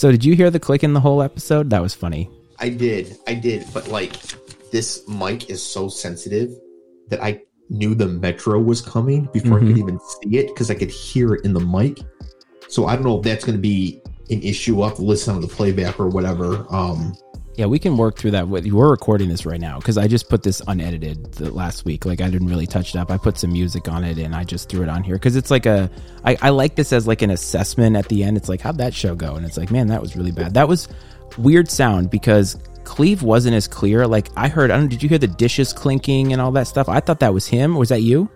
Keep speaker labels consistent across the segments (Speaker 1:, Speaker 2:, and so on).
Speaker 1: So did you hear the click in the whole episode? That was funny.
Speaker 2: I did, I did, but like this mic is so sensitive that I knew the metro was coming before I
Speaker 1: Mhm.
Speaker 2: could even see it because I could hear it in the mic. So I don't know if that's going to be an issue. To listen to the playback or whatever. Um,
Speaker 1: Yeah, we can work through that. with- We're recording this right now because I just put this unedited the last week. Like I didn't really touch it up. I put some music on it and I just threw it on here because it's like a. I, I like this as like an assessment at the end. It's like how'd that show go? And it's like man, that was really bad. That was weird sound because Cleve wasn't as clear. Like I heard. I don't. Did you hear the dishes clinking and all that stuff? I thought that was him. Was that you?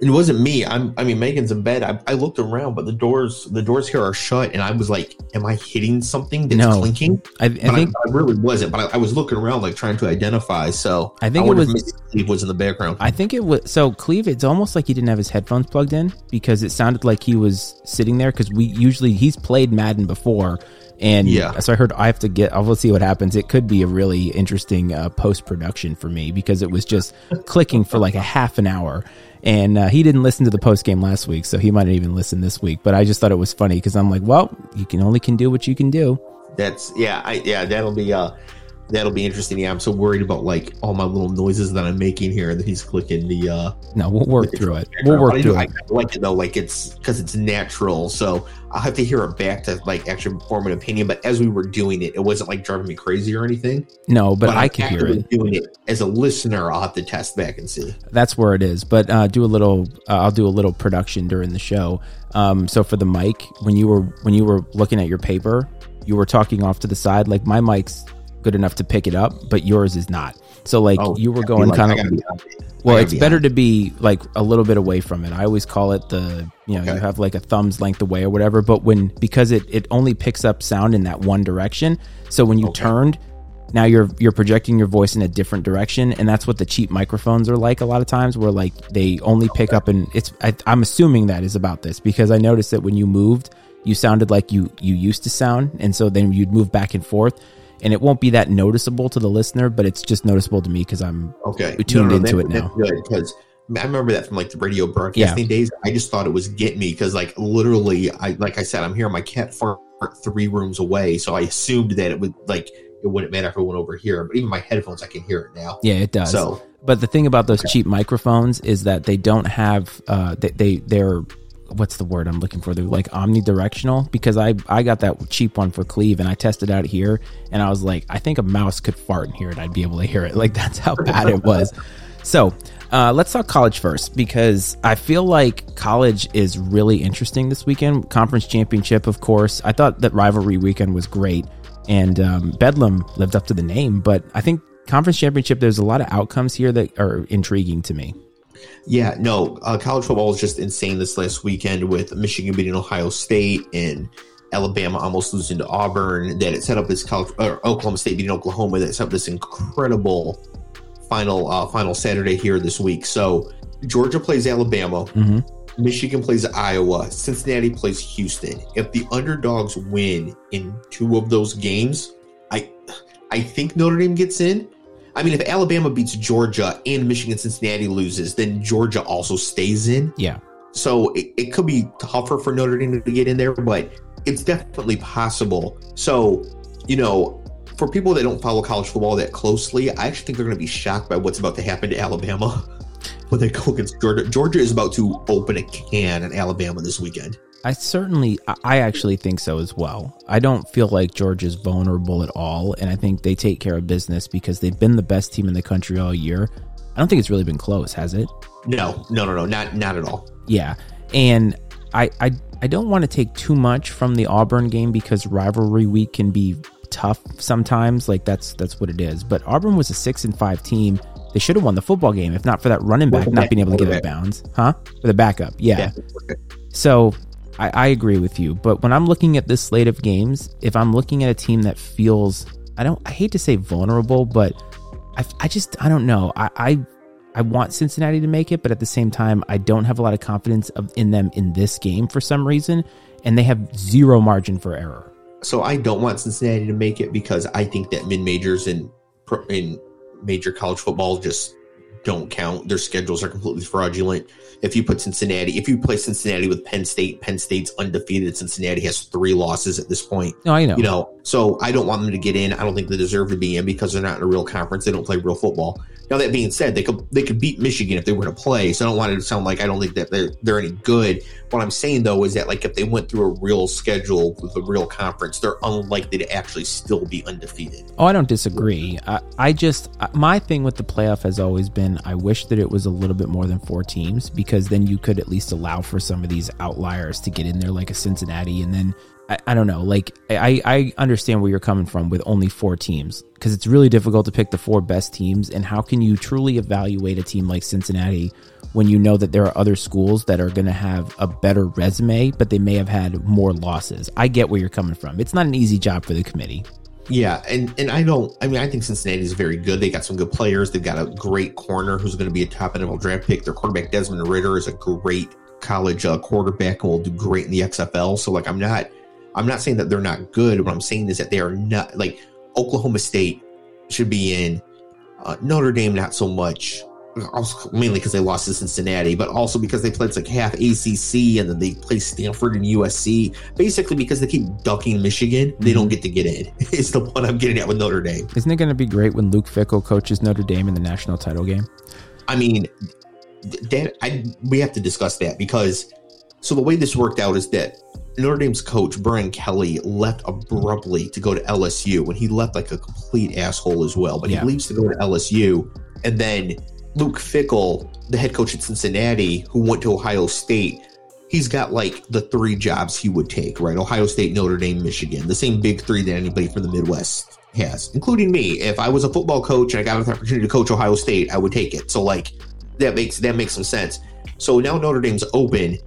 Speaker 2: It wasn't me. I'm. I mean, Megan's in bed. I, I looked around, but the doors, the doors here are shut, and I was like, "Am I hitting something that's
Speaker 1: No.
Speaker 2: clinking?"
Speaker 1: I, I
Speaker 2: But I,
Speaker 1: think.
Speaker 2: I really wasn't. But I, I was looking around, like trying to identify. So
Speaker 1: I think it was-
Speaker 2: Steve was in the background.
Speaker 1: I think it was so Cleve. It's almost like he didn't have his headphones plugged in because it sounded like he was sitting there. Because we usually he's played Madden before, and
Speaker 2: Yeah.
Speaker 1: So I heard I have to get. I will see what happens. It could be a really interesting uh, post production for me because it was just clicking for like a half an hour, and uh, he didn't listen to the post game last week, so he might not even listen this week. But I just thought it was funny because I'm like, well, you can only can do what you can do.
Speaker 2: That's yeah, I yeah, that'll be uh that'll be interesting. Yeah, I'm so worried about like all my little noises that I'm making here that he's clicking the uh
Speaker 1: No, we'll work
Speaker 2: the
Speaker 1: through it. We'll work through
Speaker 2: do- I
Speaker 1: it.
Speaker 2: like it though, like it's because it's natural. So I'll have to hear it back to like actually form an opinion. But as we were doing it, it wasn't like driving me crazy or anything.
Speaker 1: No, but, I
Speaker 2: I'm
Speaker 1: could hear it.
Speaker 2: Doing it as a listener, I'll have to test back and see.
Speaker 1: that's where it is. But uh, do a little. Uh, I'll do a little production during the show. Um, so for the mic, when you were when you were looking at your paper, you were talking off to the side. Like my mic's good enough to pick it up, but yours is not. So like
Speaker 2: Oh,
Speaker 1: you were going
Speaker 2: like
Speaker 1: kind of.
Speaker 2: gotta be on it.
Speaker 1: Well, it's
Speaker 2: be
Speaker 1: better to be like a little bit away from it. I always call it the you know you have like a thumb's length away or whatever. But when because it it only picks up sound in that one direction, so when you
Speaker 2: Okay.
Speaker 1: turned, now you're you're projecting your voice in a different direction, and that's what the cheap microphones are like a lot of times, where like they only pick up and it's. I, I'm assuming that is about this because I noticed that when you moved, you sounded like you you used to sound, and so then you'd move back and forth. And it won't be that noticeable to the listener, but it's just noticeable to me because I'm
Speaker 2: Okay,
Speaker 1: We tuned into it now.
Speaker 2: Because I remember that from like the radio broadcasting days. I just thought it was get me because like literally, I like I said, I'm here. my cat fart three rooms away, so I assumed that it would like it wouldn't matter if it went over here. But even my headphones, I can hear it now.
Speaker 1: yeah, it does.
Speaker 2: So
Speaker 1: But the thing about those cheap microphones is that they don't have uh they, they they're what's the word I'm looking for? They're like omnidirectional because I I got that cheap one for Cleve and I tested out here and I was like I think a mouse could fart and hear it I'd be able to hear it like that's how bad it was. So uh, let's talk college first because I feel like college is really interesting this weekend. Conference championship, of course. I thought that rivalry weekend was great, and um, Bedlam lived up to the name. But I think conference championship, there's a lot of outcomes here that are intriguing to me.
Speaker 2: Yeah, no, uh, college football was just insane this last weekend with Michigan beating Ohio State and Alabama almost losing to Auburn. That it set up this college or Oklahoma State beating Oklahoma. That set up this incredible final uh, final Saturday here this week. So Georgia plays Alabama.
Speaker 1: hmm
Speaker 2: Michigan plays Iowa. Cincinnati plays Houston. If the underdogs win in two of those games, I I think Notre Dame gets in. I mean, if Alabama beats Georgia and Michigan Cincinnati loses, then Georgia also stays in.
Speaker 1: Yeah,
Speaker 2: So it, it could be tougher for Notre Dame to get in there, but it's definitely possible. So, you know, for people that don't follow college football that closely, I actually think they're going to be shocked by what's about to happen to Alabama when they go against Georgia. Georgia is about to open a can in Alabama this weekend.
Speaker 1: I certainly, I- actually think so as well. I don't feel like George is vulnerable at all, and I think they take care of business because they've been the best team in the country all year. I don't think it's really been close, has it?
Speaker 2: No, no, no, no, not not at all.
Speaker 1: Yeah, and I I I don't want to take too much from the Auburn game because rivalry week can be tough sometimes. Like that's that's what it is. But Auburn was a six and five team. They should have won the football game if not for that running back not being able to get out of bounds, huh? For the backup, yeah. So I, I agree with you. But when I'm looking at this slate of games, if I'm looking at a team that feels, I don't, I hate to say vulnerable, but I, I just, I don't know. I, I, I want Cincinnati to make it, but at the same time, I don't have a lot of confidence of, in them in this game for some reason. And they have zero margin for error.
Speaker 2: So I don't want Cincinnati to make it because I think that mid majors in in major college football just don't count. Their schedules are completely fraudulent. If you put Cincinnati, if you play Cincinnati with Penn State, Penn State's undefeated. Cincinnati has three losses at this point.
Speaker 1: No, I know.
Speaker 2: You know, so I don't want them to get in. I don't think they deserve to be in because they're not in a real conference. They don't play real football. Now that being said, they could they could beat Michigan if they were to play. So I don't want it to sound like I don't think that they're they're any good. What I'm saying though is that like if they went through a real schedule with a real conference, they're unlikely to actually still be undefeated.
Speaker 1: Oh, I don't disagree. I, I just my thing with the playoff has always been I wish that it was a little bit more than four teams because then you could at least allow for some of these outliers to get in there, like a Cincinnati, and then I, I don't know. Like I, I understand where you're coming from with only four teams because it's really difficult to pick the four best teams. And how can you truly evaluate a team like Cincinnati when you know that there are other schools that are going to have a better resume, but they may have had more losses? I get where you're coming from. It's not an easy job for the committee.
Speaker 2: Yeah, and and I don't. I mean, I think Cincinnati is very good. They got some good players. They've got a great corner who's going to be a top NFL draft pick. Their quarterback Desmond Ridder is a great college uh, quarterback and will do great in the XFL. So like, I'm not I'm not saying that they're not good. What I'm saying is that they are not like Oklahoma State should be in. Uh, Notre Dame, not so much. Also, mainly because they lost to Cincinnati, but also because they played like half ACC and then they play Stanford and USC. Basically, because they keep ducking Michigan, they don't mhm. get to get in. It's the one I'm getting at with Notre Dame.
Speaker 1: Isn't it going to be great when Luke Fickell coaches Notre Dame in the national title game?
Speaker 2: I mean, that I we have to discuss that because so the way this worked out is that Notre Dame's coach, Brian Kelly, left abruptly to go to LSU when he left like a complete asshole as well. But yeah. he leaves to go to LSU. And then Luke Fickell, the head coach at Cincinnati, who went to Ohio State, he's got like the three jobs he would take, right? Ohio State, Notre Dame, Michigan, the same big three that anybody from the Midwest has, including me. If I was a football coach and I got an opportunity to coach Ohio State, I would take it. So like that makes that makes some sense. So now Notre Dame's open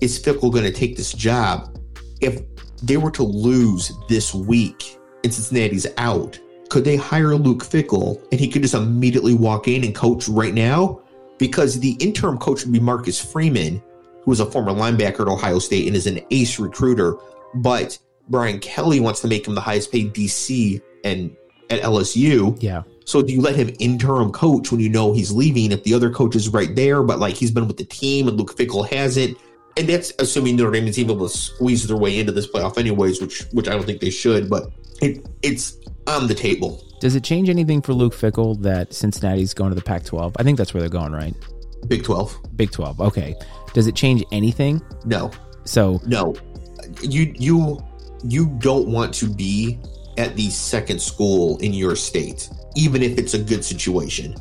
Speaker 2: is Fickell going to take this job? If they were to lose this week and Cincinnati's out, could they hire Luke Fickell and he could just immediately walk in and coach right now? Because the interim coach would be Marcus Freeman, who is a former linebacker at Ohio State and is an ace recruiter. But Brian Kelly wants to make him the highest paid DC and at LSU.
Speaker 1: Yeah.
Speaker 2: So do you let him interim coach when you know he's leaving if the other coach is right there, but like he's been with the team and Luke Fickell hasn't? and that's assuming Notre Dame is able to squeeze their way into this playoff, anyways, which which I don't think they should, but it it's on the table.
Speaker 1: Does it change anything for Luke Fickell that Cincinnati's going to the Pac-12? I think that's where they're going, right?
Speaker 2: Big 12.
Speaker 1: Big 12. Okay. Does it change anything?
Speaker 2: No.
Speaker 1: So
Speaker 2: no, you you you don't want to be at the second school in your state, even if it's a good situation.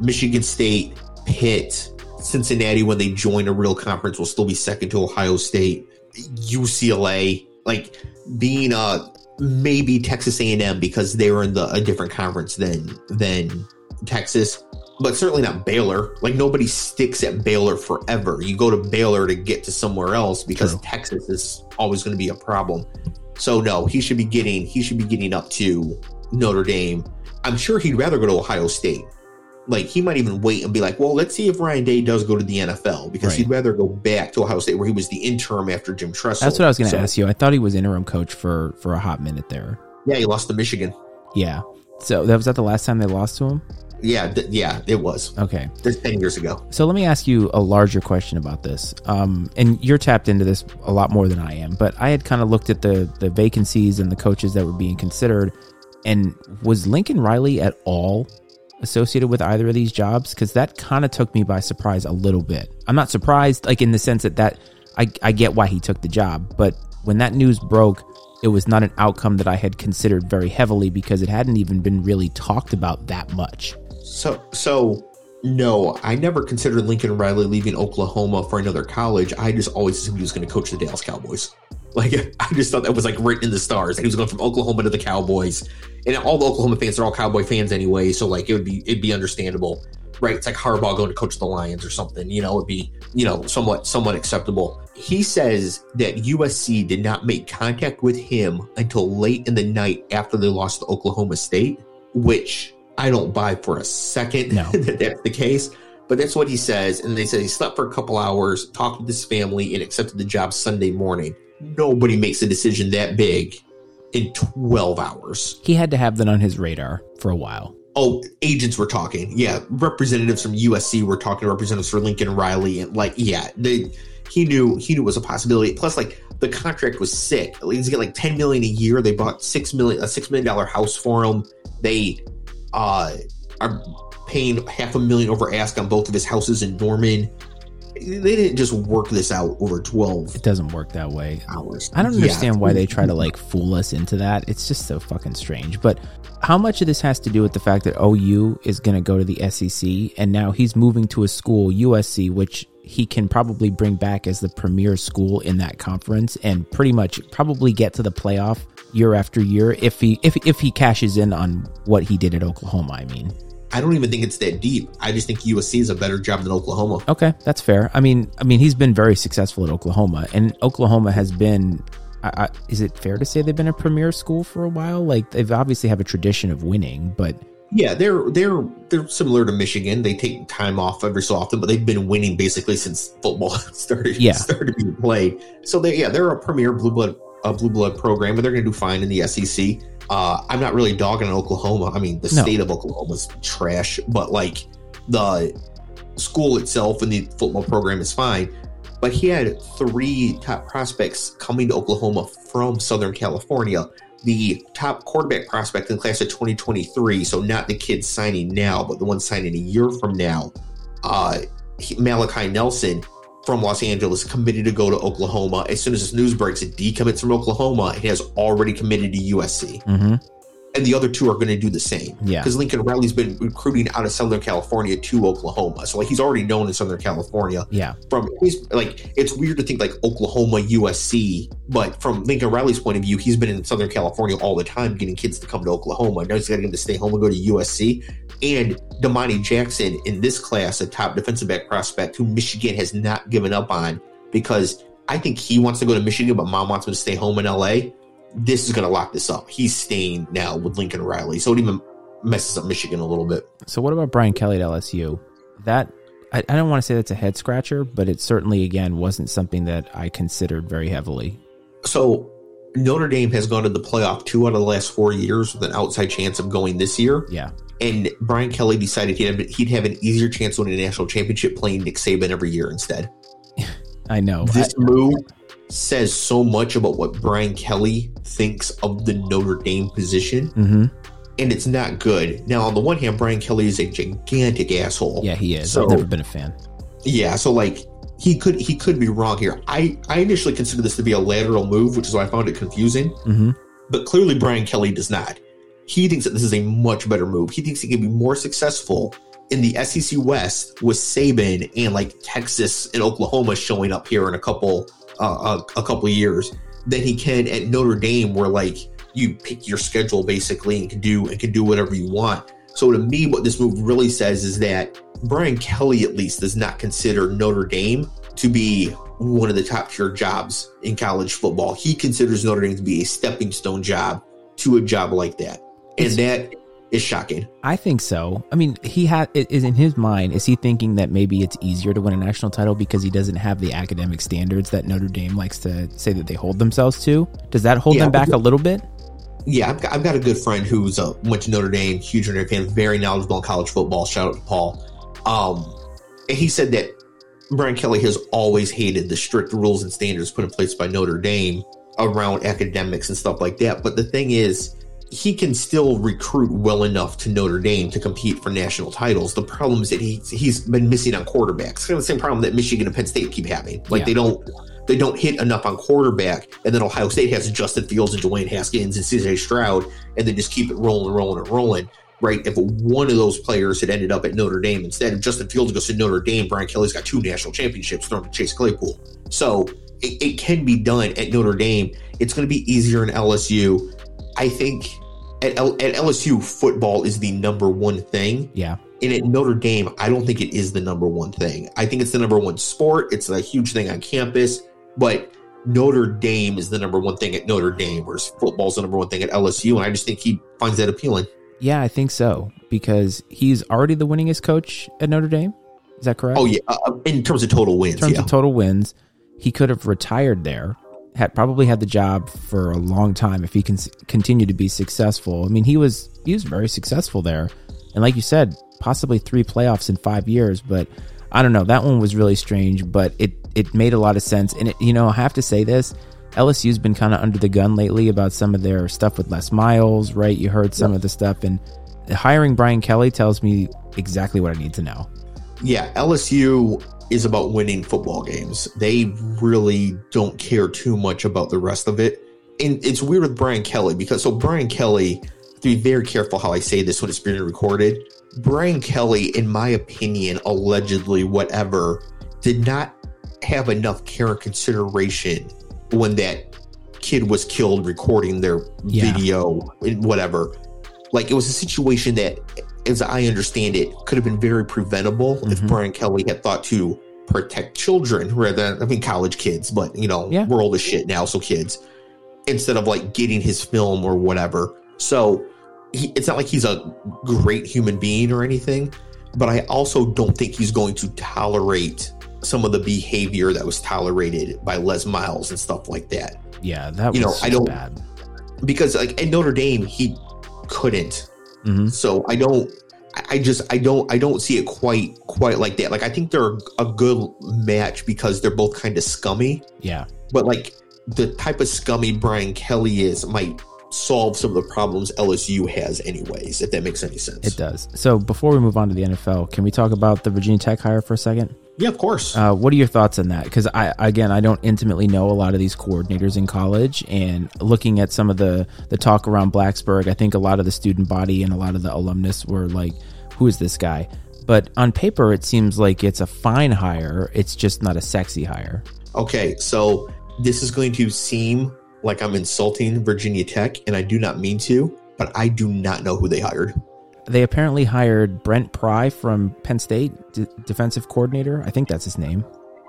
Speaker 2: Michigan State, Pitt, Cincinnati, when they join a real conference, will still be second to Ohio State, UCLA, like being uh maybe Texas A&M because they were in the a different conference than than Texas, but certainly not Baylor. Like nobody sticks at Baylor forever. You go to Baylor to get to somewhere else because True. Texas is always going to be a problem. So no, he should be getting he should be getting up to Notre Dame. I'm sure he'd rather go to Ohio State like he might even wait and be like, well, let's see if Ryan Day does go to the NFL because right. he'd rather go back to Ohio State where he was the interim after Jim Tressel.
Speaker 1: That's what I was going to so, ask you. I thought he was interim coach for for a hot minute there.
Speaker 2: Yeah, he lost to Michigan.
Speaker 1: Yeah. So that was that the last time they lost to him?
Speaker 2: Yeah, th- yeah, it was.
Speaker 1: Okay,
Speaker 2: that's ten years ago.
Speaker 1: So let me ask you a larger question about this. Um, and you're tapped into this a lot more than I am, but I had kind of looked at the the vacancies and the coaches that were being considered, and was Lincoln Riley at all associated with either of these jobs because that kind of took me by surprise a little bit. I'm not surprised, like in the sense that that I, I get why he took the job, but when that news broke, it was not an outcome that I had considered very heavily because it hadn't even been really talked about that much.
Speaker 2: So, so no, I never considered Lincoln Riley leaving Oklahoma for another college. I just always assumed he was going to coach the Dallas Cowboys. Like I just thought that was like written in the stars. He was going from Oklahoma to the Cowboys, and all the Oklahoma fans are all Cowboy fans anyway. So like it would be it'd be understandable, right? It's like Harbaugh going to coach the Lions or something. You know, it'd be you know somewhat somewhat acceptable. He says that USC did not make contact with him until late in the night after they lost to Oklahoma State, which I don't buy for a second no. that that's the case. But that's what he says. And they said he slept for a couple hours, talked with his family, and accepted the job Sunday morning nobody makes a decision that big in 12 hours.
Speaker 1: He had to have that on his radar for a while.
Speaker 2: Oh, agents were talking. Yeah, representatives from USC were talking to representatives for Lincoln Riley, and like, yeah, they, he knew he knew it was a possibility. Plus, like the contract was sick. He's get like ten million a year. They bought six million a six million dollar house for him. They uh, are paying half a million over ask on both of his houses in Norman they didn't just work this out over 12
Speaker 1: it doesn't work that way.
Speaker 2: hours.
Speaker 1: I don't understand yeah. why they try to like fool us into that. It's just so fucking strange. But how much of this has to do with the fact that ou is going to go to the sec and now he's moving to a school usc which he can probably bring back as the premier school in that conference and pretty much probably get to the playoff year after year if he if, if he cashes in on what he did at oklahoma i mean
Speaker 2: I don't even think it's that deep. I just think USC is a better job than Oklahoma.
Speaker 1: Okay, that's fair. I mean, I mean, he's been very successful at Oklahoma, and Oklahoma has been. I, I, is it fair to say they've been a premier school for a while? Like they've obviously have a tradition of winning, but
Speaker 2: yeah, they're they're they're similar to Michigan. They take time off every so often, but they've been winning basically since football started yeah. started being played. So they yeah they're a premier blue blood a blue blood program, and they're going to do fine in the SEC. Uh, I'm not really dogging on Oklahoma. I mean, the no. state of Oklahoma is trash, but like the school itself and the football program is fine. But he had three top prospects coming to Oklahoma from Southern California. The top quarterback prospect in class of 2023, so not the kids signing now, but the one signing a year from now, uh, Malachi Nelson, from Los Angeles committed to go to Oklahoma. As soon as this news breaks, it decommits from Oklahoma and has already committed to USC.
Speaker 1: Mm-hmm
Speaker 2: and the other two are going to do the same.
Speaker 1: Yeah,
Speaker 2: because Lincoln Riley's been recruiting out of Southern California to Oklahoma, so like he's already known in Southern California.
Speaker 1: Yeah,
Speaker 2: from he's like it's weird to think like Oklahoma, USC, but from Lincoln Riley's point of view, he's been in Southern California all the time, getting kids to come to Oklahoma. Now he's getting them to stay home and go to USC. And Domani Jackson in this class, a top defensive back prospect who Michigan has not given up on because I think he wants to go to Michigan, but mom wants him to stay home in LA this is going to lock this up. He's staying now with Lincoln Riley, so it even messes up Michigan a little bit.
Speaker 1: So, what about Brian Kelly at LSU? That I, I don't want to say that's a head scratcher, but it certainly again wasn't something that I considered very heavily.
Speaker 2: So, Notre Dame has gone to the playoff two out of the last four years with an outside chance of going this year.
Speaker 1: Yeah.
Speaker 2: And Brian Kelly decided he'd have, he'd have an easier chance winning a national championship playing Nick Saban every year instead.
Speaker 1: I know.
Speaker 2: This I, move says so much about what Brian Kelly thinks of the Notre Dame position.
Speaker 1: Mm-hmm.
Speaker 2: And it's not good. Now, on the one hand, Brian Kelly is a gigantic asshole.
Speaker 1: Yeah, he is. So, I've never been a fan.
Speaker 2: Yeah, so like he could he could be wrong here. I I initially considered this to be a lateral move, which is why I found it confusing.
Speaker 1: Mm-hmm.
Speaker 2: But clearly, Brian Kelly does not. He thinks that this is a much better move. He thinks he can be more successful in the SEC West with Saban and like Texas and Oklahoma showing up here in a couple uh, a, a couple years than he can at Notre Dame, where like you pick your schedule basically and can do and can do whatever you want. So to me, what this move really says is that Brian Kelly at least does not consider Notre Dame to be one of the top tier jobs in college football. He considers Notre Dame to be a stepping stone job to a job like that. And that is shocking.
Speaker 1: I think so. I mean, he had is in his mind. Is he thinking that maybe it's easier to win a national title because he doesn't have the academic standards that Notre Dame likes to say that they hold themselves to? Does that hold yeah, them back a little bit?
Speaker 2: Yeah, I've got, I've got a good friend who's uh, went to Notre Dame, huge Notre Dame fan, very knowledgeable in college football. Shout out to Paul. Um, and he said that Brian Kelly has always hated the strict rules and standards put in place by Notre Dame around academics and stuff like that. But the thing is he can still recruit well enough to Notre Dame to compete for national titles. The problem is that he he's been missing on quarterbacks. Kind of the same problem that Michigan and Penn State keep having. Like yeah. they don't they don't hit enough on quarterback, and then Ohio State has Justin Fields and Dwayne Haskins and CJ Stroud, and then just keep it rolling, and rolling, and rolling. Right? If one of those players had ended up at Notre Dame instead of Justin Fields goes to Notre Dame, Brian Kelly's got two national championships thrown to Chase Claypool. So it, it can be done at Notre Dame. It's going to be easier in LSU. I think at, L- at LSU, football is the number one thing.
Speaker 1: Yeah.
Speaker 2: And at Notre Dame, I don't think it is the number one thing. I think it's the number one sport. It's a huge thing on campus, but Notre Dame is the number one thing at Notre Dame, whereas football's the number one thing at LSU. And I just think he finds that appealing.
Speaker 1: Yeah, I think so because he's already the winningest coach at Notre Dame. Is that correct?
Speaker 2: Oh yeah, uh, uh in terms of total wins.
Speaker 1: In terms
Speaker 2: yeah.
Speaker 1: of total wins, he could have retired there had probably had the job for a long time if he can continue to be successful. I mean, he was he was very successful there. and like you said, possibly three playoffs in five years. But I don't know. That one was really strange, but it it made a lot of sense. And it, you know, I have to say this: LSU's been kind of under the gun lately about some of their stuff with Les Miles, right? You heard some of the stuff, and hiring Brian Kelly tells me exactly what I need to know.
Speaker 2: Yeah, LSU is about winning football games. They really don't care too much about the rest of it. And it's weird with Brian Kelly because so Brian Kelly, to be very careful how I say this when it's being recorded. Brian Kelly, in my opinion, allegedly, whatever, did not have enough care and consideration when that kid was killed recording their
Speaker 1: Yeah.
Speaker 2: video and whatever. Like it was a situation that, as I understand it, could have been very preventable if
Speaker 1: Mhm.
Speaker 2: Brian Kelly had thought to protect children rather than I mean college kids, but you know,
Speaker 1: Yeah.
Speaker 2: we're old as shit now, so kids. Instead of like getting his film or whatever. So he, it's not like he's a great human being or anything, but I also don't think he's going to tolerate some of the behavior that was tolerated by Les Miles and stuff like that.
Speaker 1: Yeah, that
Speaker 2: You know, I don't-
Speaker 1: bad.
Speaker 2: Because like at Notre Dame, he couldn't.
Speaker 1: Hmm
Speaker 2: So I don't. I- I just I don't I don't see it quite quite like that. Like I think they're a good match because they're both kind of scummy,
Speaker 1: Yeah,
Speaker 2: but like the type of scummy Brian Kelly is might solve some of the problems LSU has anyways, if that makes any sense.
Speaker 1: it does. So before we move on to the NFL, can we talk about the Virginia Tech hire for a second?
Speaker 2: Yeah, of course.
Speaker 1: Uh, what are your thoughts on that? Because I, again, I don't intimately know a lot of these coordinators in college, and looking at some of the the talk around Blacksburg, I think a lot of the student body and a lot of the alumnus were like, "Who is this guy?" But on paper, it seems like it's a fine hire. It's just not a sexy hire.
Speaker 2: Okay, so this is going to seem like I'm insulting Virginia Tech, and I do not mean to, but I do not know who they hired.
Speaker 1: They apparently hired Brent Pry from Penn State, d- defensive coordinator. I think that's his name.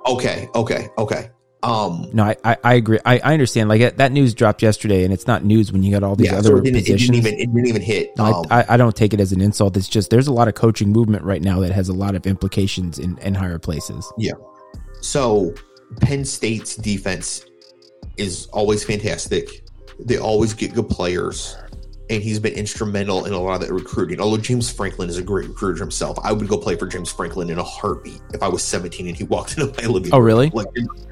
Speaker 2: Okay, okay, okay. Um,
Speaker 1: No, I, I, I agree. I, I understand. Like that- that news dropped yesterday, and it's not news when you got all these
Speaker 2: yeah,
Speaker 1: other
Speaker 2: so it didn't, it
Speaker 1: positions.
Speaker 2: didn't even it didn't even hit.
Speaker 1: No,
Speaker 2: Um,
Speaker 1: I, I, I don't take it as an insult. It's just there's a lot of coaching movement right now that has a lot of implications in, in higher places. Yeah.
Speaker 2: So Penn State's defense is always fantastic. They always get good players. And he's been instrumental in a lot of that recruiting. Although James Franklin is a great recruiter himself, I would go play for James Franklin in a heartbeat if I was 17 and he walked into my living
Speaker 1: Oh, really?
Speaker 2: Like,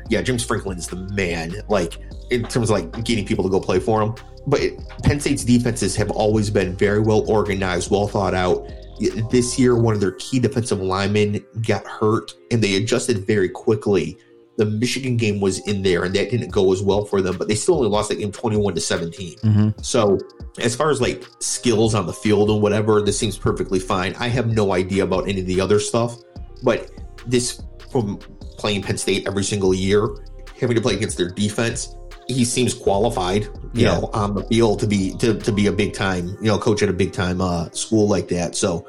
Speaker 2: yeah, James Franklin is the man. Like in terms of like getting people to go play for him. But it, Penn State's defenses have always been very well organized, well thought out. This year, one of their key defensive linemen got hurt, and they adjusted very quickly. The Michigan game was in there, and that didn't go as well for them, but they still only lost that game 21 to 17.
Speaker 1: hmm
Speaker 2: So, as far as like skills on the field and whatever, this seems perfectly fine. I have no idea about any of the other stuff, but this from playing Penn State every single year, having to play against their defense, he seems qualified, you
Speaker 1: Yeah.
Speaker 2: know, on the field to be to, to be a big time, you know, coach at a big time uh school like that. So,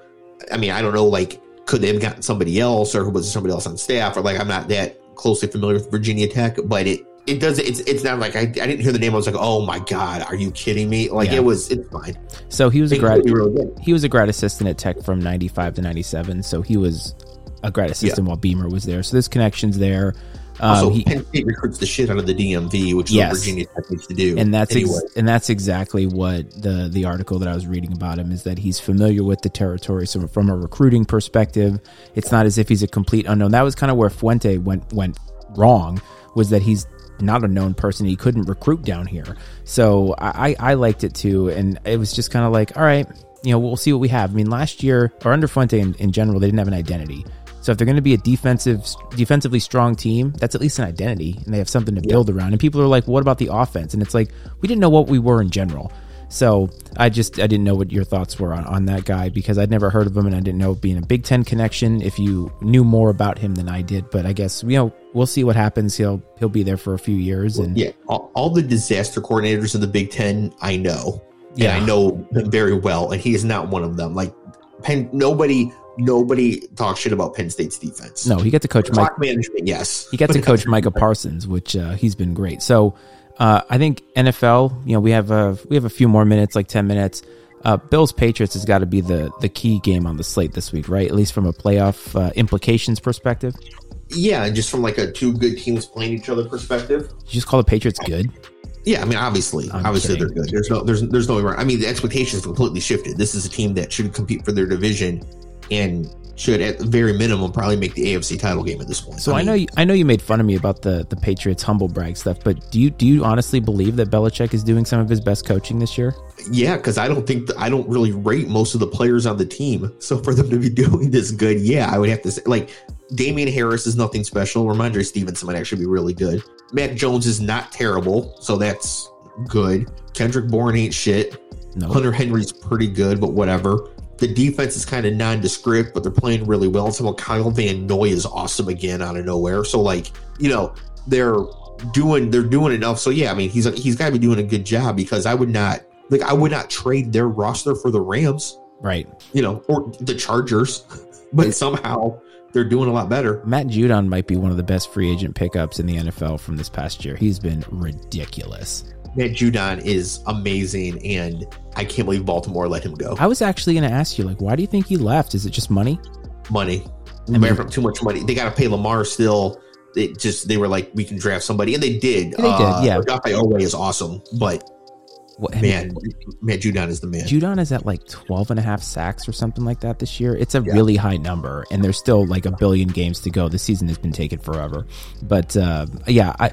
Speaker 2: I mean, I don't know, like, could they have gotten somebody else, or was it somebody else on staff, or like, I'm not that closely familiar with Virginia Tech, but it it does it's it's not like I, I didn't hear the name. I was like, oh my god, are you kidding me? Like
Speaker 1: Yeah.
Speaker 2: it was it's fine.
Speaker 1: So he was a grad.
Speaker 2: really.
Speaker 1: He was a grad assistant at Tech from '95 to '97. So he was a grad assistant while Beamer was there. So this connection's there. Um,
Speaker 2: Also,
Speaker 1: he-
Speaker 2: Penn State recruits the shit out of the DMV, which is
Speaker 1: Yes.
Speaker 2: what Virginia Tech needs to do.
Speaker 1: and that's ex- and that's exactly what the the article that I was reading about him is that he's familiar with the territory. So from a recruiting perspective, it's not as if he's a complete unknown. That was kind of where Fuente went went wrong was that he's not a known person. He couldn't recruit down here. So I, I I liked it too, and it was just kind of like, all right, you know, we'll see what we have. I mean, last year or under Fuente in, in general, they didn't have an identity. So if they're going to be a defensive, defensively strong team, that's at least an identity, and they have something to build around. And people are like, "What about the offense?" And it's like we didn't know what we were in general. So I just I didn't know what your thoughts were on, on that guy because I'd never heard of him and I didn't know being a Big Ten connection. If you knew more about him than I did, but I guess you know we'll see what happens. He'll he'll be there for a few years and
Speaker 2: yeah, all, all the disaster coordinators of the Big Ten, I know.
Speaker 1: Yeah.
Speaker 2: I know them very well, and he is not one of them. Like Penn, nobody, nobody talks shit about Penn State's defense.
Speaker 1: no, he got to coach Mike.
Speaker 2: clock management, yes.
Speaker 1: He got to coach Micah Parsons, which uh, he's been great. So uh, I think NFL. You know, we have a we have a few more minutes, like ten minutes. Uh, Bills Patriots has got to be the the key game on the slate this week, right? At least from a playoff uh, implications perspective.
Speaker 2: Yeah, just from like a two good teams playing each other perspective.
Speaker 1: You just call the Patriots good?
Speaker 2: Yeah, I mean, obviously,
Speaker 1: I'm
Speaker 2: obviously
Speaker 1: kidding.
Speaker 2: they're good. There's no, there's, there's no way around. I mean, the expectations completely shifted. This is a team that should compete for their division and should, at the very minimum, probably make the AFC title game at this point.
Speaker 1: So I,
Speaker 2: mean,
Speaker 1: know you, I know you made fun of me about the the Patriots humble brag stuff, but do you do you honestly believe that Belichick is doing some of his best coaching this year?
Speaker 2: Yeah, because I don't think I don't really rate most of the players on the team. So for them to be doing this good, yeah, I would have to say like Damien Harris is nothing special. Rhamondre Stevenson might actually be really good. Mac Jones is not terrible, so that's good. Kendrick Bourne ain't shit.
Speaker 1: No.
Speaker 2: Hunter Henry's pretty good, but whatever. The defense is kind of nondescript, but they're playing really well. Someone Kyle Van Noy is awesome again out of nowhere. So like, you know, they're doing they're doing enough. So yeah, I mean he's he's got to be doing a good job because I would not like I would not trade their roster for the Rams,
Speaker 1: Right.
Speaker 2: you know, or the Chargers, but somehow they're doing a lot better.
Speaker 1: Matt Judon might be one of the best free agent pickups in the NFL from this past year. He's been ridiculous.
Speaker 2: Matt Judon is amazing, and I can't believe Baltimore let him go.
Speaker 1: I was actually going to ask you, like, why do you think he left? Is it just money?
Speaker 2: Money,
Speaker 1: I mean-
Speaker 2: too much money. They got to pay Lamar still. They just they were like we can draft somebody, and they did.
Speaker 1: They did, yeah.
Speaker 2: Odafe Oweh is awesome, but
Speaker 1: What,
Speaker 2: man, Matt Judon is the man.
Speaker 1: Judon is at like 12 and a half sacks or something like that this year. It's a
Speaker 2: Yeah.
Speaker 1: really high number, and there's still like a billion games to go. The season has been taken forever. But uh, yeah, I,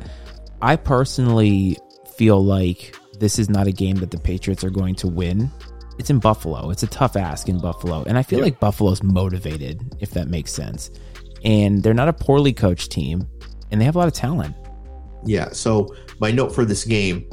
Speaker 1: I personally feel like this is not a game that the Patriots are going to win. It's in Buffalo. It's a tough ask in Buffalo. And I feel
Speaker 2: Yeah.
Speaker 1: like Buffalo's motivated, if that makes sense. And they're not a poorly coached team, and they have a lot of talent.
Speaker 2: Yeah. So my note for this game,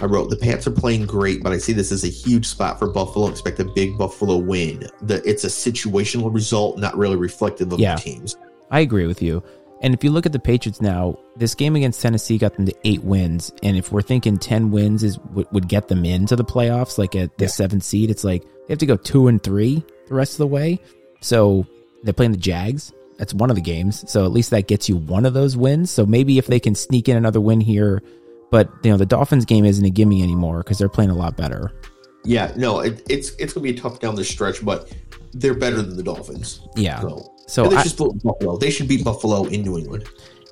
Speaker 2: I wrote the Pats are playing great, but I see this as a huge spot for Buffalo. Expect a big Buffalo win. The it's a situational result, not really reflective of
Speaker 1: Yeah.
Speaker 2: the teams.
Speaker 1: I agree with you. And if you look at the Patriots now, this game against Tennessee got them to eight wins. And if we're thinking 10 wins is would, would get them into the playoffs, like at the
Speaker 2: Yeah.
Speaker 1: seventh seed, it's like they have to go two and three the rest of the way. So they're playing the Jags. That's one of the games. So at least that gets you one of those wins. So maybe if they can sneak in another win here, but you know the Dolphins game isn't a gimme anymore because they're playing a lot better.
Speaker 2: Yeah. No, it, it's it's gonna be tough down the stretch, but they're better than the Dolphins.
Speaker 1: Yeah.
Speaker 2: So,
Speaker 1: So
Speaker 2: they
Speaker 1: I-
Speaker 2: should split Buffalo. They should beat Buffalo in New England.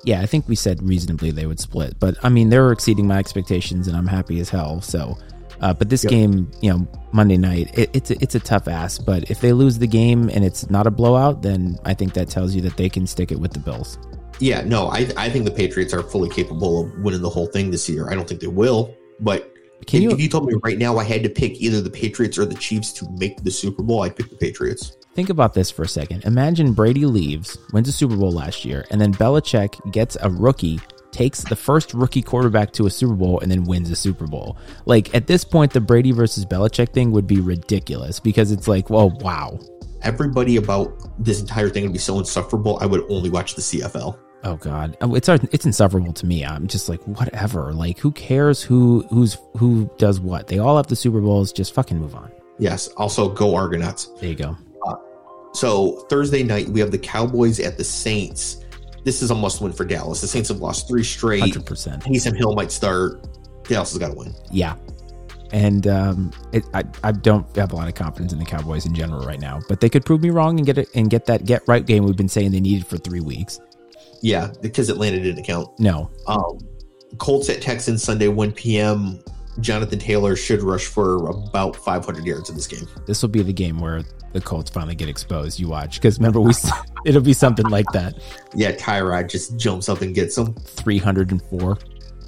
Speaker 1: yeah, I think we said reasonably they would split, but I mean they're exceeding my expectations, and I'm happy as hell. So, uh, but this
Speaker 2: Yep.
Speaker 1: game, you know, Monday night, it, it's a, it's a tough ass. But if they lose the game and it's not a blowout, then I think that tells you that they can stick it with the Bills.
Speaker 2: Yeah, no, I I think the Patriots are fully capable of winning the whole thing this year. I don't think they will, but
Speaker 1: Can
Speaker 2: if,
Speaker 1: you
Speaker 2: if you told me right now I had to pick either the Patriots or the Chiefs to make the Super Bowl, I'd pick the Patriots.
Speaker 1: Think about this for a second? Imagine Brady leaves, wins a Super Bowl last year, and then Belichick gets a rookie. Takes the first rookie quarterback to a Super Bowl and then wins a Super Bowl. Like at this point, the Brady versus Belichick thing would be ridiculous because it's like, well, wow,
Speaker 2: Everybody about this entire thing would be so insufferable. I would only watch the CFL.
Speaker 1: Oh God, Oh, it's it's insufferable to me. I'm just like whatever. Like who cares who who's who does what? They all have the Super Bowls. Just fucking move on.
Speaker 2: Yes, also go Argonauts.
Speaker 1: There you go.
Speaker 2: So Thursday night we have the Cowboys at the Saints. This is a must win for Dallas. The Saints have lost three straight.
Speaker 1: Hundred percent.
Speaker 2: Taysom Hill might start. Dallas has got to win.
Speaker 1: Yeah. And um, it, I I don't have a lot of confidence in the Cowboys in general right now, but they could prove me wrong and get it and get that get right game we've been saying they needed for three weeks.
Speaker 2: Yeah, because Atlanta didn't count.
Speaker 1: No,
Speaker 2: Um, Colts at Texans Sunday 1 p.m. Jonathan Taylor should rush for about 500 yards in this game.
Speaker 1: this will be the game where the Colts finally get exposed. You watch because remember we it'll be something like that.
Speaker 2: Yeah, Tyrod just jumps up and gets him.
Speaker 1: Three hundred and four.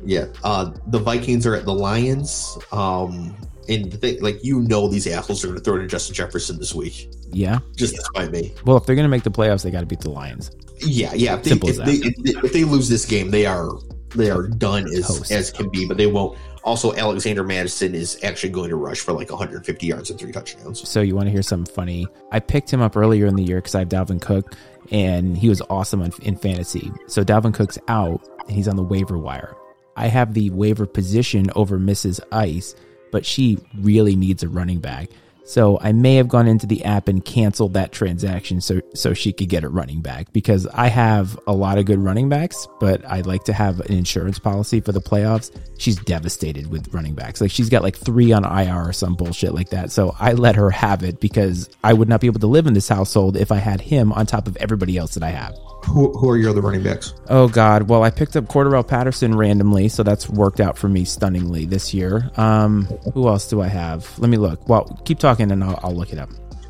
Speaker 2: Yeah, uh, the Vikings are at the Lions. Um, and the thing, like you know, these assholes are going to throw to Justin Jefferson this week.
Speaker 1: Yeah.
Speaker 2: Just despite me.
Speaker 1: Well, if they're gonna make the playoffs, they got to beat the Lions.
Speaker 2: Yeah, yeah. If they,
Speaker 1: Simple
Speaker 2: if
Speaker 1: as
Speaker 2: they, if, they, if they lose this game, they are they are done as as can be. But they won't. Also, Alexander Mattison is actually going to rush for like 150 yards and three touchdowns.
Speaker 1: So you want to hear something funny? I picked him up earlier in the year because I have Dalvin Cook, and he was awesome in, fantasy. So Dalvin Cook's out, and he's on the waiver wire. I have the waiver position over Mrs. Ice, but she really needs a running back. So I may have gone into the app and canceled that transaction so so she could get a running back because I have a lot of good running backs, but I like to have an insurance policy for the playoffs. She's devastated with running backs. Like she's got like 3 on IR or some bullshit like that. So I let her have it because I would not be able to live in this household if I had him on top of everybody else that I have.
Speaker 2: Who, who are your other running backs?
Speaker 1: Oh God. Well, I picked up Cordarrelle Patterson randomly, so that's worked out for me stunningly this year. Um, who else do I have? Let me look. Well, keep talking and I'll, I'll look it up.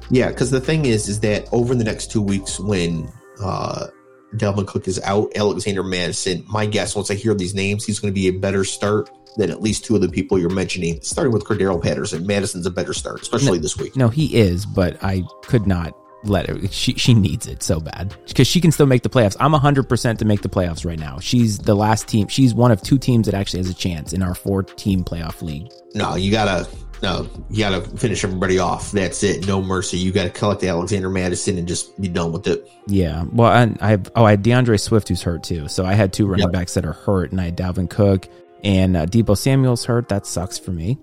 Speaker 2: Yeah, because the thing is, is that over the next two weeks, when uh, Dalvin Cook is out, Alexander Mattison, my guess, once I hear these names, he's going to be a better start than at least two of the people you're mentioning. Starting with Cordarrelle Patterson, Mattison's a better start, especially
Speaker 1: no,
Speaker 2: this week.
Speaker 1: No, he is, but I could not let her. She she needs it so bad because she can still make the playoffs. I'm 100 percent to make the playoffs right now. She's the last team. She's one of two teams that actually has a chance in our four team playoff league.
Speaker 2: No, you gotta no, you gotta finish everybody off. That's it. No mercy. You gotta collect Alexander Mattison and just be done with it.
Speaker 1: Yeah. Well, I, I have oh I had D'Andre Swift who's hurt too. So I had two running yep. backs that are hurt, and I had Dalvin Cook and uh, Deebo Samuel's hurt. That sucks for me.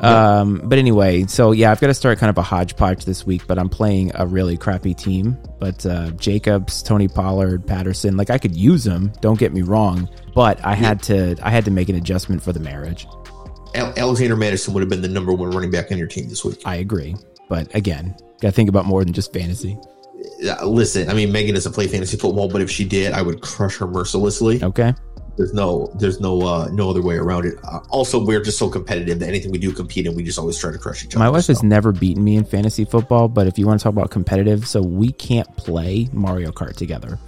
Speaker 1: Um, but anyway, so yeah, I've got to start kind of a hodgepodge this week, but I'm playing a really crappy team. But uh, Jacobs, Tony Pollard, Patterson, like I could use them. Don't get me wrong, but I had to I had to make an adjustment for the marriage.
Speaker 2: Alexander Mattison would have been the number one running back on your team this week.
Speaker 1: I agree, but again, got to think about more than just fantasy.
Speaker 2: listen, I mean, Megan doesn't play fantasy football, but if she did, I would crush her mercilessly.
Speaker 1: Okay.
Speaker 2: There's no, there's no, uh, no other way around it. Uh, also, we're just so competitive that anything we do compete in, we just always try to crush each other.
Speaker 1: My wife so. has never beaten me in fantasy football, but if you want to talk about competitive, so we can't play Mario Kart together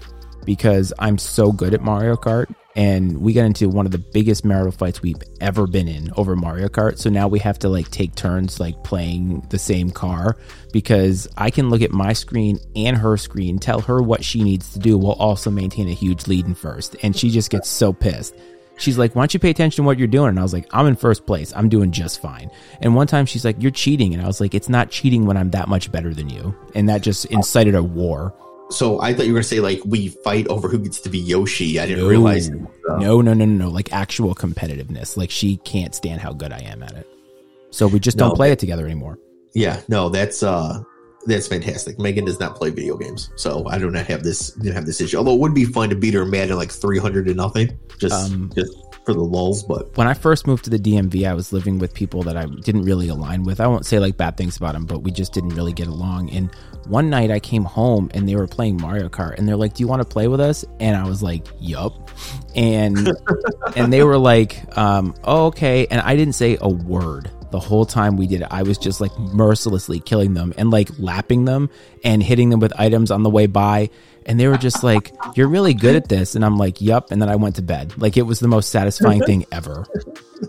Speaker 1: because I'm so good at Mario Kart and we got into one of the biggest marital fights we've ever been in over Mario Kart. So now we have to like take turns like playing the same car because I can look at my screen and her screen, tell her what she needs to do while also maintain a huge lead in first. And she just gets so pissed. She's like, why don't you pay attention to what you're doing? And I was like, I'm in first place. I'm doing just fine. And one time she's like, you're cheating. And I was like, it's not cheating when I'm that much better than you. And that just incited a war.
Speaker 2: So I thought you were going to say like we fight over who gets to be Yoshi. I didn't no. realize. Uh,
Speaker 1: no, no, no, no, no. Like actual competitiveness. Like she can't stand how good I am at it. So we just no, don't play it together anymore.
Speaker 2: Yeah, no, that's uh that's fantastic. Megan does not play video games, so I do not have this didn't have this issue. Although it would be fun to beat her Madden like three hundred to nothing, just um, just for the lulls. But
Speaker 1: when I first moved to the DMV, I was living with people that I didn't really align with. I won't say like bad things about them, but we just didn't really get along. And one night I came home and they were playing Mario Kart, and they're like, "Do you want to play with us?" And I was like, "Yup." And and they were like, um, oh, "Okay." And I didn't say a word the whole time we did it. I was just like mercilessly killing them and like lapping them and hitting them with items on the way by and they were just like, "You're really good at this," and I'm like, "Yup." And then I went to bed. Like it was the most satisfying thing ever.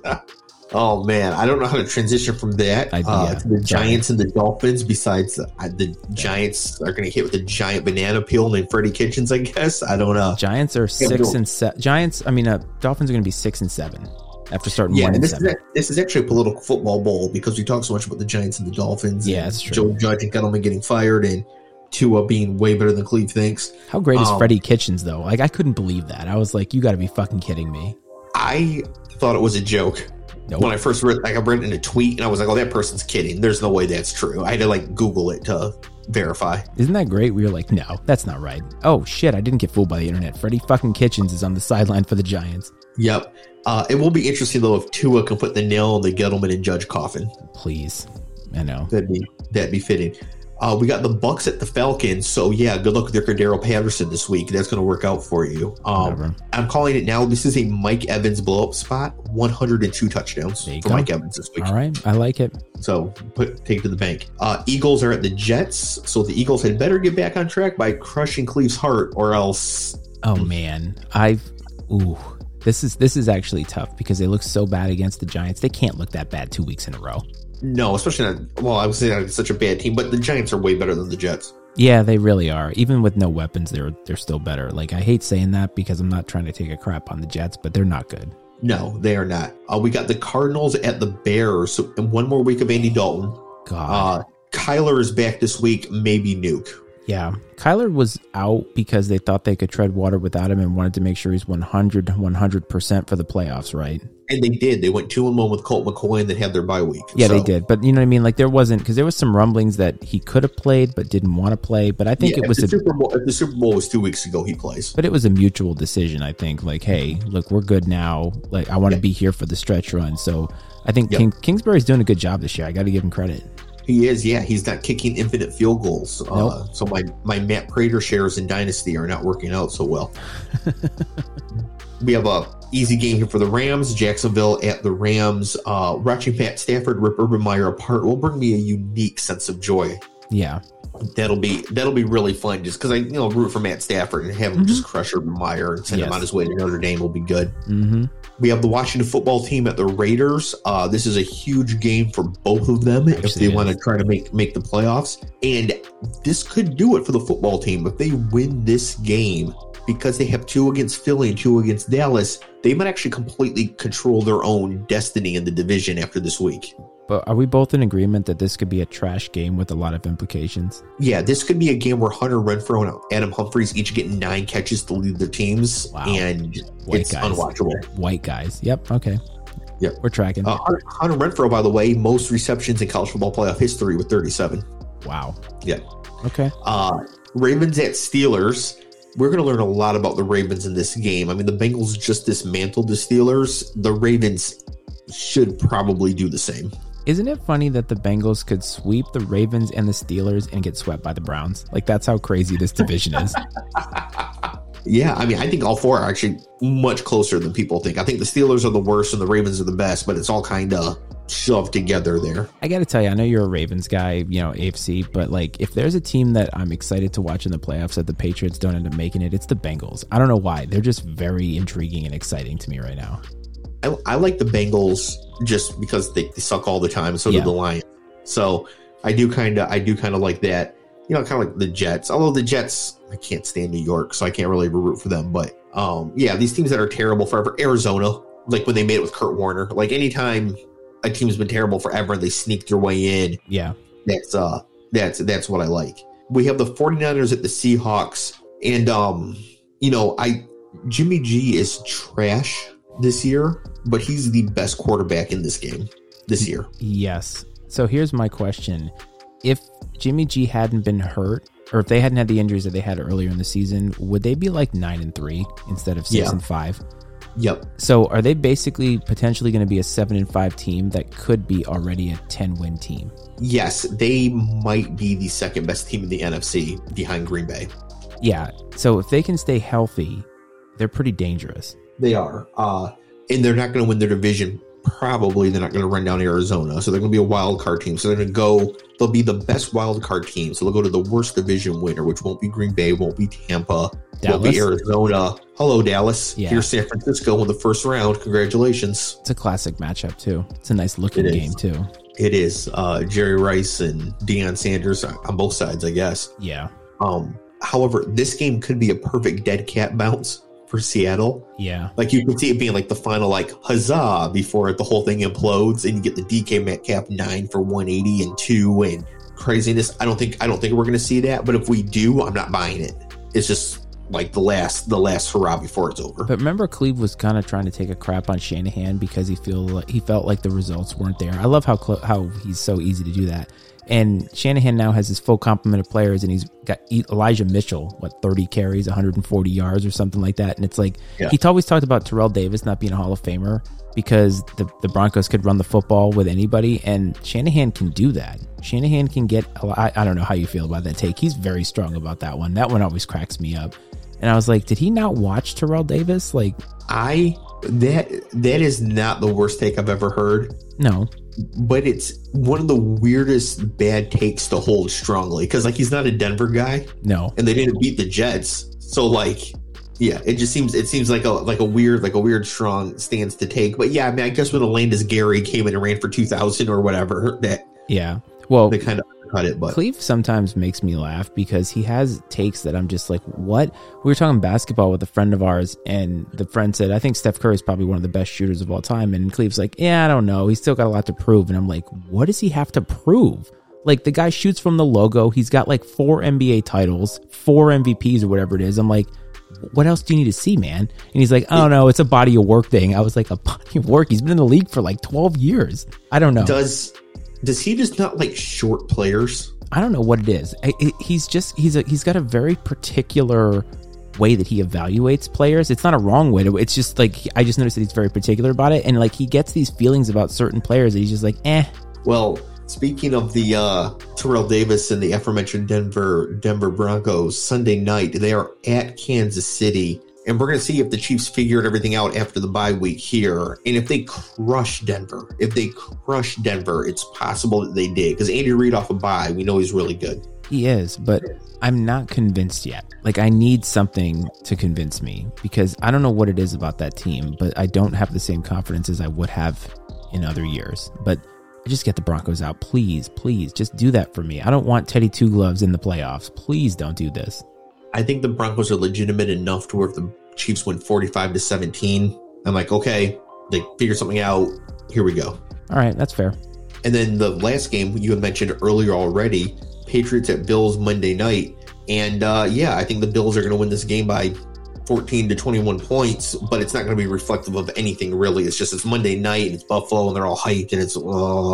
Speaker 2: Oh man, I don't know how to transition from that uh, to the Giants and the Dolphins. Besides, uh, the Giants are going to hit with a giant banana peel named Freddie Kitchens. I guess I don't know.
Speaker 1: Giants are six and seven. Giants, I mean, uh, Dolphins are going to be six and seven after starting yeah,
Speaker 2: this. Is, this is actually a political football bowl because we talk so much about the Giants and the Dolphins.
Speaker 1: Yeah, that's true.
Speaker 2: Joe Judge and Gettleman getting fired and Tua being way better than Cleve thinks.
Speaker 1: How great is um, Freddie Kitchens though? Like I couldn't believe that. I was like, you got to be fucking kidding me.
Speaker 2: I thought it was a joke. Nope. When I first read, like I read it in a tweet, and I was like, "Oh, that person's kidding." There's no way that's true. I had to like Google it to verify.
Speaker 1: Isn't that great? We were like, "No, that's not right." Oh shit! I didn't get fooled by the internet. Freddie fucking Kitchens is on the sideline for the Giants.
Speaker 2: Yep. Uh, it will be interesting though if Tua can put the nail on the Gettleman and Judge coffin.
Speaker 1: Please, I know
Speaker 2: that'd be that'd be fitting. Uh, we got the Bucks at the Falcons, so yeah, good luck with your Cordarrelle Patterson this week. That's going to work out for you. Um, I'm calling it now. This is a Mike Evans blow up spot. 102 touchdowns for go. Mike Evans this week.
Speaker 1: All right, I like it.
Speaker 2: So put take it to the bank. Uh, Eagles are at the Jets, so the Eagles had better get back on track by crushing Cleve's heart, or else.
Speaker 1: Oh man, I've ooh. This is this is actually tough because they look so bad against the Giants. They can't look that bad two weeks in a row.
Speaker 2: No, especially not. Well, I was saying that it's such a bad team, but the Giants are way better than the Jets.
Speaker 1: Yeah, they really are. Even with no weapons, they're they're still better. Like I hate saying that because I'm not trying to take a crap on the Jets, but they're not good.
Speaker 2: No, they are not. Uh, we got the Cardinals at the Bears. So one more week of Andy Dalton.
Speaker 1: God. Uh,
Speaker 2: Kyler is back this week. Maybe Nuke.
Speaker 1: Yeah. Kyler was out because they thought they could tread water without him and wanted to make sure he's 100, 100% for the playoffs, right?
Speaker 2: And they did. They went two and one with Colt McCoy and then had their bye week.
Speaker 1: Yeah, so. they did. But you know what I mean? Like there wasn't because there was some rumblings that he could have played but didn't want to play. But I think yeah, it was
Speaker 2: the
Speaker 1: a,
Speaker 2: Super Bowl. If the Super Bowl was two weeks ago, he plays.
Speaker 1: But it was a mutual decision. I think. Like, hey, look, we're good now. Like, I want to yeah. be here for the stretch run. So I think King, Kingsbury's doing a good job this year. I got to give him credit.
Speaker 2: He is, yeah. He's not kicking infinite field goals. Uh, so my, my Matt Prater shares in Dynasty are not working out so well. we have a easy game here for the Rams. Jacksonville at the Rams. Uh, watching Matt Stafford rip Urban Meyer apart will bring me a unique sense of joy.
Speaker 1: Yeah.
Speaker 2: That'll be that'll be really fun just because I you know root for Matt Stafford and have him just crush Urban Meyer and send him
Speaker 1: Yes.
Speaker 2: on his way to Notre Dame will be good.
Speaker 1: Mm-hmm.
Speaker 2: We have the Washington football team at the Raiders. Uh, this is a huge game for both of them if they want to try to make make the playoffs. And this could do it for the football team if they win this game because they have two against Philly and two against Dallas. They might actually completely control their own destiny in the division after this week.
Speaker 1: But are we both in agreement that this could be a trash game with a lot of implications?
Speaker 2: Yeah, this could be a game where Hunter Renfrow and Adam Humphries each get nine catches to lead their teams,
Speaker 1: Wow.
Speaker 2: and
Speaker 1: White
Speaker 2: it's
Speaker 1: guys.
Speaker 2: unwatchable.
Speaker 1: White guys. Yep. Okay.
Speaker 2: Yep.
Speaker 1: We're tracking.
Speaker 2: Uh, Hunter, Hunter Renfrow, by the way, most receptions in college football playoff history with 37.
Speaker 1: wow.
Speaker 2: Yeah.
Speaker 1: Okay.
Speaker 2: Uh, Ravens at Steelers. We're going to learn a lot about the Ravens in this game. I mean, the Bengals just dismantled the Steelers. The Ravens should probably do the same.
Speaker 1: Isn't it funny that the Bengals could sweep the Ravens and the Steelers and get swept by the Browns? Like that's how crazy this division is.
Speaker 2: Yeah, I mean, I think all four are actually much closer than people think. I think the Steelers are the worst and the Ravens are the best, but it's all kind of shoved together there.
Speaker 1: I got to tell you, I know you're a Ravens guy, you know, AFC, but like if there's a team that I'm excited to watch in the playoffs that the Patriots don't end up making it, it's the Bengals. I don't know why. They're just very intriguing and exciting to me right now.
Speaker 2: I, I like the Bengals just because they, they suck all the time. So
Speaker 1: Yeah.
Speaker 2: do the Lions. So I do kind of, I do kind of like that. You know, kind of like the Jets. Although the Jets, I can't stand New York, so I can't really root for them. But um, yeah, these teams that are terrible forever. Arizona, like when they made it with Kurt Warner. Like anytime a team's been terrible forever, they sneak their way in.
Speaker 1: Yeah.
Speaker 2: That's uh, that's that's what I like. We have the 49ers at the Seahawks, and um, you know, I Jimmy G is trash this year, but he's the best quarterback in this game this year.
Speaker 1: Yes. So here's my question. If Jimmy G hadn't been hurt, or if they hadn't had the injuries that they had earlier in the season, would they be like nine and three instead of six
Speaker 2: Yeah.
Speaker 1: and five?
Speaker 2: Yep.
Speaker 1: So are they basically potentially going to be a seven and five team that could be already a ten win team?
Speaker 2: Yes, they might be the second best team in the NFC behind Green Bay.
Speaker 1: Yeah. So if they can stay healthy, they're pretty dangerous.
Speaker 2: They are. Uh, and they're not going to win their division. Probably they're not going to run down Arizona. So they're going to be a wild card team. So they're going to go, they'll be the best wild card team. So they'll go to the worst division winner, which won't be Green Bay, won't be Tampa, won't be Arizona. Hello, Dallas.
Speaker 1: Yeah.
Speaker 2: Here's San Francisco in the first round. Congratulations.
Speaker 1: It's a classic matchup too. It's a nice looking game too.
Speaker 2: It is uh, Jerry Rice and Deion Sanders on both sides, I guess.
Speaker 1: Yeah.
Speaker 2: Um, however, this game could be a perfect dead cat bounce for Seattle.
Speaker 1: Yeah.
Speaker 2: Like you can see it being like the final like huzzah before the whole thing implodes and you get the DK Metcalf nine for 180 and two and craziness. I don't think I don't think we're gonna see that, but if we do, I'm not buying it. It's just like the last the last hurrah before it's over.
Speaker 1: But remember, Cleve was kind of trying to take a crap on Shanahan because he feel he felt like the results weren't there. I love how how he's so easy to do that. And Shanahan now has his full complement of players, and he's got Elijah Mitchell, what thirty carries, 140 yards, or something like that. And it's like
Speaker 2: Yeah.
Speaker 1: he always talked about Terrell Davis not being a Hall of Famer because the the Broncos could run the football with anybody, and Shanahan can do that. Shanahan can get. a lot- I, I don't know how you feel about that take. He's very strong about that one. That one always cracks me up. And I was like, did he not watch Terrell Davis? Like,
Speaker 2: I that that is not the worst take I've ever heard.
Speaker 1: no.
Speaker 2: But it's one of the weirdest bad takes to hold strongly because like he's not a Denver guy
Speaker 1: No.
Speaker 2: and they didn't beat the Jets, so like yeah, it just seems it seems like a like a weird like a weird strong stance to take. But yeah, I mean, I guess when Olandis Gary came in and ran for two thousand or whatever, that
Speaker 1: Yeah. Well,
Speaker 2: they kind of cut it. But
Speaker 1: Cleve sometimes makes me laugh because he has takes that I'm just like, what? We were talking basketball with a friend of ours, and the friend said, I think Steph Curry is probably one of the best shooters of all time. And Cleve's like, yeah, I don't know. He's still got a lot to prove. And I'm like, what does he have to prove? Like, the guy shoots from the logo. He's got like four NBA titles, four MVPs, or whatever it is. I'm like, what else do you need to see, man? And he's like, oh no, it's a body of work thing. I was like, a body of work? He's been in the league for like 12 years. I don't know.
Speaker 2: does does he just not like short players?
Speaker 1: I don't know what it is. He's just he's a he's got a very particular way that he evaluates players. It's not a wrong way to. It's just like I just noticed that he's very particular about it, and like he gets these feelings about certain players that he's just like, eh.
Speaker 2: Well, Speaking of the uh, Terrell Davis and the aforementioned Denver Denver Broncos, Sunday night they are at Kansas City, and we're going to see if the Chiefs figured everything out after the bye week here, and if they crush Denver. If they crush Denver, it's possible that they did because Andy Reid off a bye, we know he's really good.
Speaker 1: He is, but I'm not convinced yet. Like I need something to convince me because I don't know what it is about that team, but I don't have the same confidence as I would have in other years. But just get the Broncos out, please, please, just do that for me. I don't want Teddy Two Gloves in the playoffs. Please don't do this.
Speaker 2: I think the Broncos are legitimate enough to where if the Chiefs win 45 to 17, I'm like, okay, they figure something out. Here we go.
Speaker 1: All right, that's fair.
Speaker 2: And then the last game you had mentioned earlier already, Patriots at Bills Monday night. And uh, yeah, I think the Bills are going to win this game by 14 to 21 points, but it's not going to be reflective of anything really. It's just it's Monday night and it's Buffalo and they're all hyped and it's uh,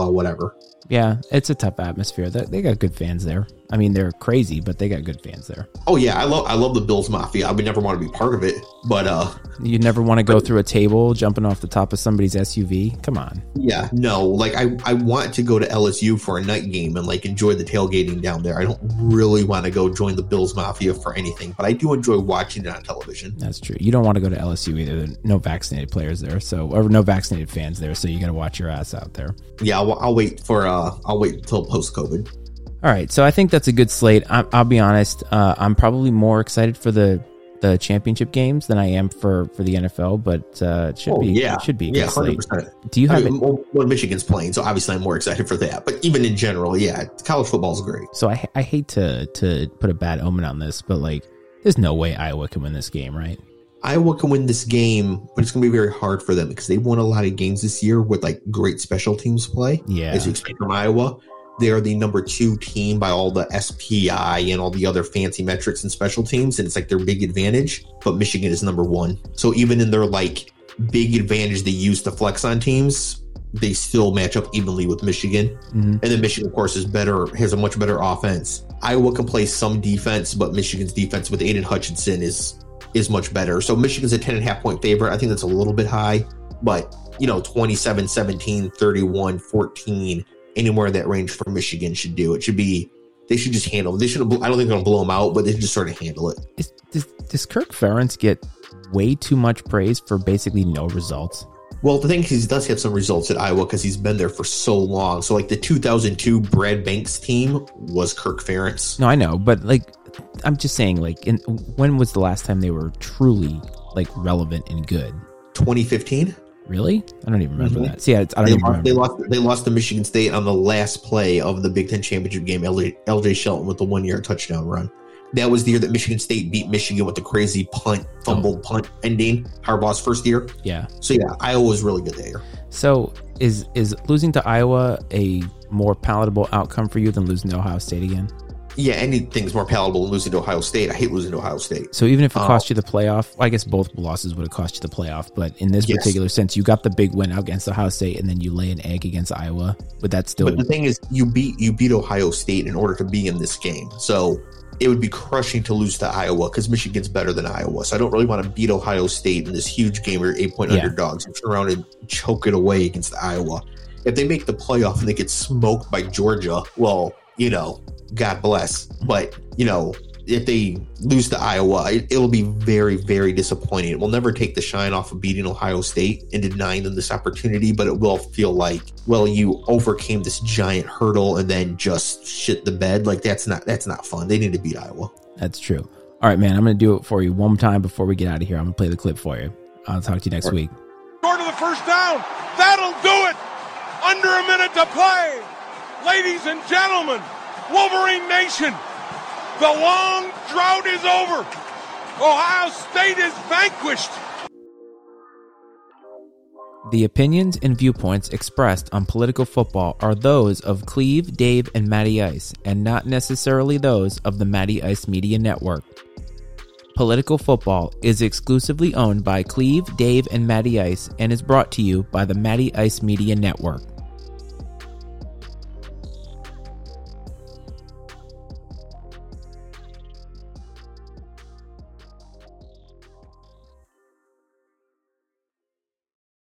Speaker 2: whatever.
Speaker 1: Yeah, it's a tough atmosphere. They got good fans there. I mean, they're crazy, but they got good fans there.
Speaker 2: Oh yeah, I love I love the Bills Mafia. I would never want to be part of it, but uh,
Speaker 1: you never want to go through a table jumping off the top of somebody's SUV. Come on.
Speaker 2: Yeah, no. Like I I want to go to LSU for a night game and like enjoy the tailgating down there. I don't really want to go join the Bills Mafia for anything, but I do enjoy watching it on television.
Speaker 1: That's true. You don't want to go to LSU either. There no vaccinated players there, so or no vaccinated fans there, so you got to watch your ass out there.
Speaker 2: Yeah, I'll, I'll wait for uh I'll wait until post COVID.
Speaker 1: All right, so I think that's a good slate. I, will be honest, uh, I'm probably more excited for the the championship games than I am for for the NFL, but uh, it should oh, be yeah, it should be
Speaker 2: yeah, hundred percent. Do you have I mean, well, when Michigan's playing? So obviously, I'm more excited for that. But even in general, yeah, college football is great.
Speaker 1: So I I hate to to put a bad omen on this, but like, there's no way Iowa can win this game, right?
Speaker 2: Iowa can win this game, but it's going to be very hard for them because they won a lot of games this year with like great special teams play.
Speaker 1: Yeah,
Speaker 2: as you expect from Iowa. They are the number two team by all the SPI and all the other fancy metrics and special teams, and it's like their big advantage. But Michigan is number one. So even in their like big advantage they use to flex on teams, they still match up evenly with Michigan. Mm-hmm. And then Michigan, of course, is better, has a much better offense. Iowa can play some defense, but Michigan's defense with Aidan Hutchinson is is much better. So Michigan's a 10 and a half point favorite. I think that's a little bit high, but you know, 27, 17, 31, 14 anywhere in that range for Michigan should do. It should be they should just handle. They should. I don't think they're gonna blow them out, but they should just sort of handle it.
Speaker 1: Is, does, does Kirk Ferentz get way too much praise for basically no results?
Speaker 2: Well, the thing is, he does have some results at Iowa because he's been there for so long. So, like the 2002 Brad Banks team was Kirk Ferentz.
Speaker 1: No, I know, but like, I'm just saying, like, in, when was the last time they were truly like relevant and good?
Speaker 2: 2015.
Speaker 1: Really? I don't even remember mm-hmm. that. See, I, I don't
Speaker 2: they
Speaker 1: even
Speaker 2: lost,
Speaker 1: remember.
Speaker 2: They lost. They lost to Michigan State on the last play of the Big Ten championship game. LJ, LJ Shelton with the one-yard touchdown run. That was the year that Michigan State beat Michigan with the crazy punt, fumbled oh. punt ending. Harbaugh's first year.
Speaker 1: Yeah.
Speaker 2: So yeah, Iowa was really good that year.
Speaker 1: So is is losing to Iowa a more palatable outcome for you than losing to Ohio State again?
Speaker 2: Yeah, anything's more palatable than losing to Ohio State. I hate losing to Ohio State.
Speaker 1: So even if it cost uh, you the playoff, I guess both losses would have cost you the playoff. But in this yes. particular sense, you got the big win against Ohio State, and then you lay an egg against Iowa. But that's still.
Speaker 2: But the thing is, you beat you beat Ohio State in order to be in this game. So it would be crushing to lose to Iowa because Michigan's better than Iowa. So I don't really want to beat Ohio State in this huge game or eight point yeah. underdogs and turn around and choke it away against Iowa. If they make the playoff and they get smoked by Georgia, well, you know, God bless. But, you know, if they lose to Iowa, it, will be very, very disappointing. It will never take the shine off of beating Ohio State and denying them this opportunity, but it will feel like, well, you overcame this giant hurdle and then just shit the bed. Like that's not that's not fun. They need to beat Iowa.
Speaker 1: That's true. All right, man. I'm going to do it for you one time before we get out of here. I'm going to play the clip for you. I'll talk to you next right. week.
Speaker 3: Go to the first down. That'll do it. Under a minute to play. Ladies and gentlemen, Wolverine Nation, the long drought is over. Ohio State is vanquished.
Speaker 1: The opinions and viewpoints expressed on political football are those of Cleve, Dave, and Matty Ice, and not necessarily those of the Matty Ice Media Network. Political Football is exclusively owned by Cleve, Dave, and Matty Ice and is brought to you by the Matty Ice Media Network.